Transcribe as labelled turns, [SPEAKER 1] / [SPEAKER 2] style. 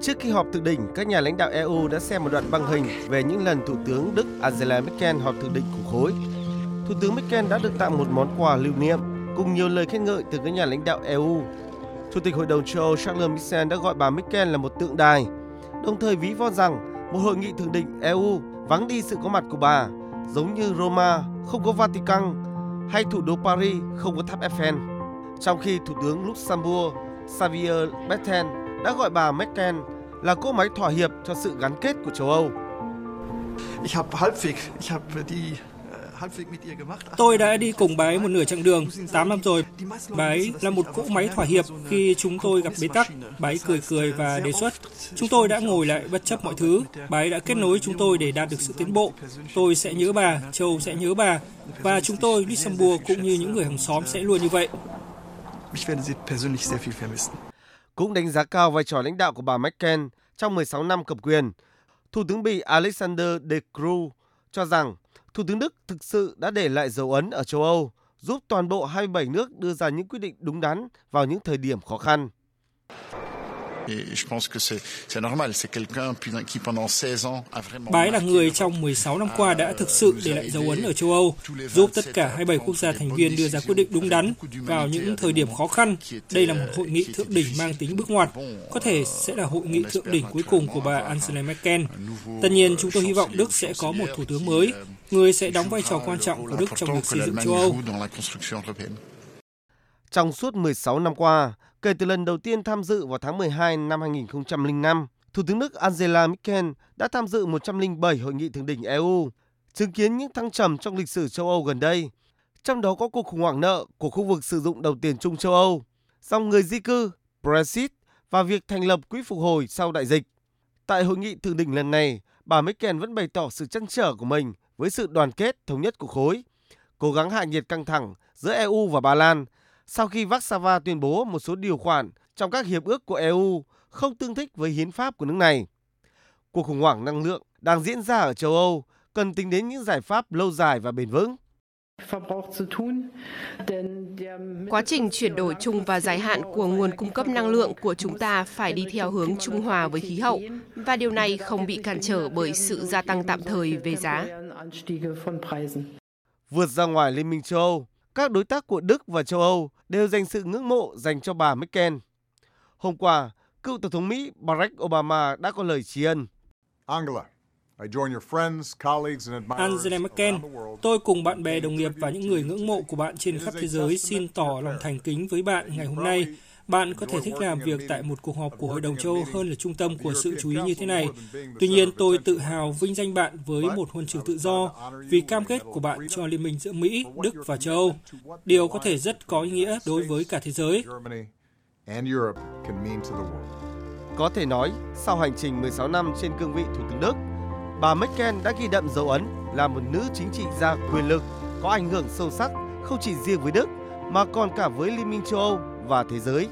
[SPEAKER 1] Trước khi họp thượng đỉnh, các nhà lãnh đạo EU đã xem một đoạn băng hình về những lần Thủ tướng Đức Angela Merkel họp thượng đỉnh của khối. Thủ tướng Merkel đã được tặng một món quà lưu niệm cùng nhiều lời khen ngợi từ các nhà lãnh đạo EU. Chủ tịch Hội đồng châu Âu Charles Michel đã gọi bà Merkel là một tượng đài, đồng thời ví von rằng một hội nghị thượng đỉnh EU vắng đi sự có mặt của bà, giống như Roma không có Vatican hay thủ đô Paris không có tháp Eiffel. Trong khi Thủ tướng Luxembourg Xavier Bettel đã gọi bà Merkel là cỗ máy thỏa hiệp cho sự gắn kết của châu Âu.
[SPEAKER 2] Tôi đã đi cùng bà ấy một nửa chặng đường, 8 năm rồi. Bà ấy là một cỗ máy thỏa hiệp khi chúng tôi gặp bế tắc. Bà ấy cười cười và đề xuất. Chúng tôi đã ngồi lại bất chấp mọi thứ. Bà ấy đã kết nối chúng tôi để đạt được sự tiến bộ. Tôi sẽ nhớ bà, châu sẽ nhớ bà. Và chúng tôi, Luxembourg cũng như những người hàng xóm sẽ luôn như vậy.
[SPEAKER 1] Cũng đánh giá cao vai trò lãnh đạo của bà Merkel trong 16 năm cầm quyền. Thủ tướng Bỉ Alexander De Croo cho rằng Thủ tướng Đức thực sự đã để lại dấu ấn ở châu Âu, giúp toàn bộ 27 nước đưa ra những quyết định đúng đắn vào những thời điểm khó khăn.
[SPEAKER 2] Bà ấy là người trong 16 năm qua đã thực sự để lại dấu ấn ở châu Âu, giúp tất cả 27 quốc gia thành viên đưa ra quyết định đúng đắn vào những thời điểm khó khăn. Đây là một hội nghị thượng đỉnh mang tính bước ngoặt, có thể sẽ là hội nghị thượng đỉnh cuối cùng của bà Angela Merkel. Tất nhiên, chúng tôi hy vọng Đức sẽ có một thủ tướng mới, người sẽ đóng vai trò quan trọng của Đức trong việc xây dựng châu Âu.
[SPEAKER 1] Trong suốt 16 năm qua, kể từ lần đầu tiên tham dự vào tháng 12 năm 2005, Thủ tướng Đức Angela Merkel đã tham dự 107 hội nghị thượng đỉnh EU, chứng kiến những thăng trầm trong lịch sử châu Âu gần đây. Trong đó có cuộc khủng hoảng nợ của khu vực sử dụng đồng tiền chung châu Âu, dòng người di cư, Brexit và việc thành lập quỹ phục hồi sau đại dịch. Tại hội nghị thượng đỉnh lần này, bà Merkel vẫn bày tỏ sự chăn trở của mình với sự đoàn kết thống nhất của khối, cố gắng hạ nhiệt căng thẳng giữa EU và Ba Lan sau khi Warsaw tuyên bố một số điều khoản trong các hiệp ước của EU không tương thích với hiến pháp của nước này. Cuộc khủng hoảng năng lượng đang diễn ra ở châu Âu cần tính đến những giải pháp lâu dài và bền vững.
[SPEAKER 3] Quá trình chuyển đổi chung và dài hạn của nguồn cung cấp năng lượng của chúng ta phải đi theo hướng trung hòa với khí hậu và điều này không bị cản trở bởi sự gia tăng tạm thời về giá.
[SPEAKER 1] Vượt ra ngoài Liên minh châu Âu, các đối tác của Đức và châu Âu đều dành sự ngưỡng mộ dành cho bà Merkel. Hôm qua, cựu Tổng thống Mỹ Barack Obama đã có lời tri ân.
[SPEAKER 4] Angela,
[SPEAKER 2] Angela Merkel, tôi cùng bạn bè, đồng nghiệp và những người ngưỡng mộ của bạn trên khắp thế giới xin tỏ lòng thành kính với bạn ngày hôm nay. Bạn có thể thích làm việc tại một cuộc họp của Hội đồng châu Âu hơn là trung tâm của sự chú ý như thế này. Tuy nhiên, tôi tự hào vinh danh bạn với một huân chương tự do vì cam kết của bạn cho liên minh giữa Mỹ, Đức và châu Âu. Điều có thể rất có ý nghĩa đối với cả thế giới.
[SPEAKER 1] Có thể nói, sau hành trình 16 năm trên cương vị Thủ tướng Đức, bà Merkel đã ghi đậm dấu ấn là một nữ chính trị gia quyền lực, có ảnh hưởng sâu sắc không chỉ riêng với Đức mà còn cả với Liên minh châu Âu và thế giới.